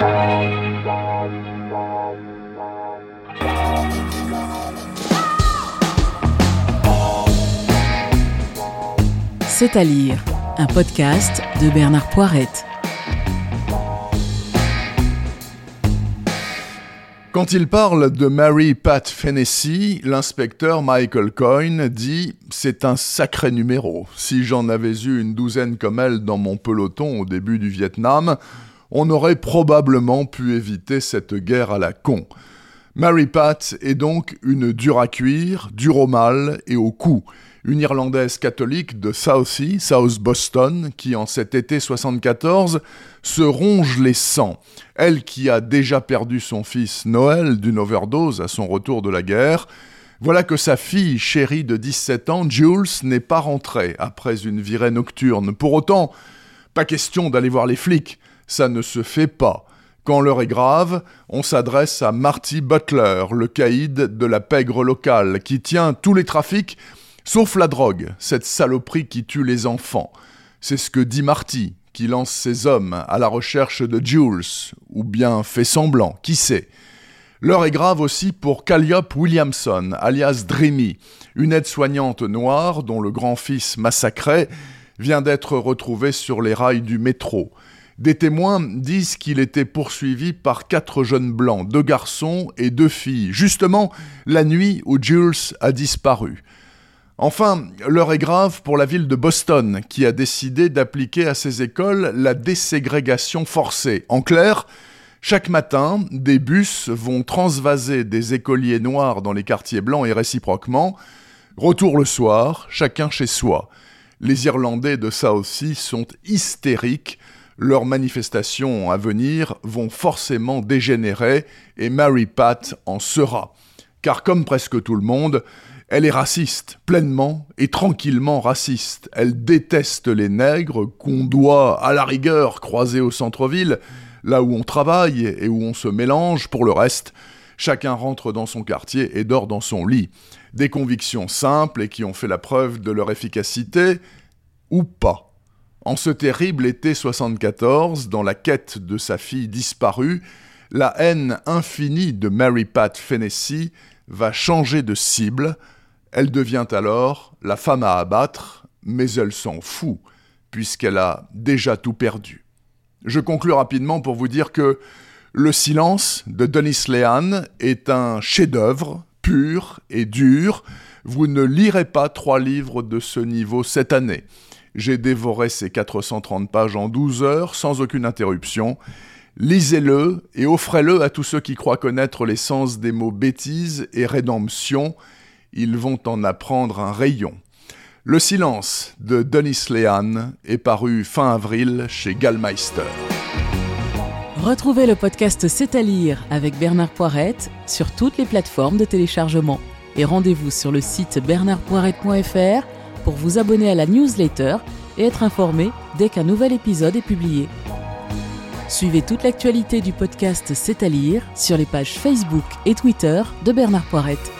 C'est à lire, un podcast de Bernard Poirette. Quand il parle de Mary Pat Fennessy, l'inspecteur Michael Coyne dit C'est un sacré numéro. Si j'en avais eu une douzaine comme elle dans mon peloton au début du Vietnam, on aurait probablement pu éviter cette guerre à la con. Mary Pat est donc une dure à cuire, dure au mal et au cou une Irlandaise catholique de Southie, South Boston, qui en cet été 74 se ronge les sangs. Elle qui a déjà perdu son fils Noël d'une overdose à son retour de la guerre, voilà que sa fille chérie de 17 ans, Jules, n'est pas rentrée après une virée nocturne. Pour autant, pas question d'aller voir les flics, ça ne se fait pas. Quand l'heure est grave, on s'adresse à Marty Butler, le caïd de la pègre locale, qui tient tous les trafics Sauf la drogue, cette saloperie qui tue les enfants. C'est ce que dit Marty, qui lance ses hommes à la recherche de Jules, ou bien fait semblant, qui sait. L'heure est grave aussi pour Calliope Williamson, alias Dreamy, une aide-soignante noire dont le grand-fils massacré vient d'être retrouvé sur les rails du métro. Des témoins disent qu'il était poursuivi par quatre jeunes blancs, deux garçons et deux filles, justement la nuit où Jules a disparu. Enfin, l'heure est grave pour la ville de Boston, qui a décidé d'appliquer à ses écoles la déségrégation forcée. En clair, chaque matin, des bus vont transvaser des écoliers noirs dans les quartiers blancs et réciproquement. Retour le soir, chacun chez soi. Les Irlandais de ça aussi sont hystériques. Leurs manifestations à venir vont forcément dégénérer et Mary Pat en sera. Car comme presque tout le monde, elle est raciste, pleinement et tranquillement raciste. Elle déteste les nègres qu'on doit, à la rigueur, croiser au centre-ville, là où on travaille et où on se mélange. Pour le reste, chacun rentre dans son quartier et dort dans son lit. Des convictions simples et qui ont fait la preuve de leur efficacité, ou pas. En ce terrible été 74, dans la quête de sa fille disparue, la haine infinie de Mary Pat Fennessy va changer de cible, elle devient alors la femme à abattre, mais elle s'en fout, puisqu'elle a déjà tout perdu. Je conclus rapidement pour vous dire que Le silence de Denis Lehan est un chef-d'œuvre, pur et dur. Vous ne lirez pas trois livres de ce niveau cette année. J'ai dévoré ces 430 pages en 12 heures, sans aucune interruption. Lisez-le et offrez-le à tous ceux qui croient connaître l'essence des mots bêtise et rédemption ils vont en apprendre un rayon. Le silence de Denis Lehan est paru fin avril chez Gallmeister. Retrouvez le podcast C'est à lire avec Bernard Poirette sur toutes les plateformes de téléchargement. Et rendez-vous sur le site bernardpoirette.fr pour vous abonner à la newsletter et être informé dès qu'un nouvel épisode est publié. Suivez toute l'actualité du podcast C'est à lire sur les pages Facebook et Twitter de Bernard Poirette.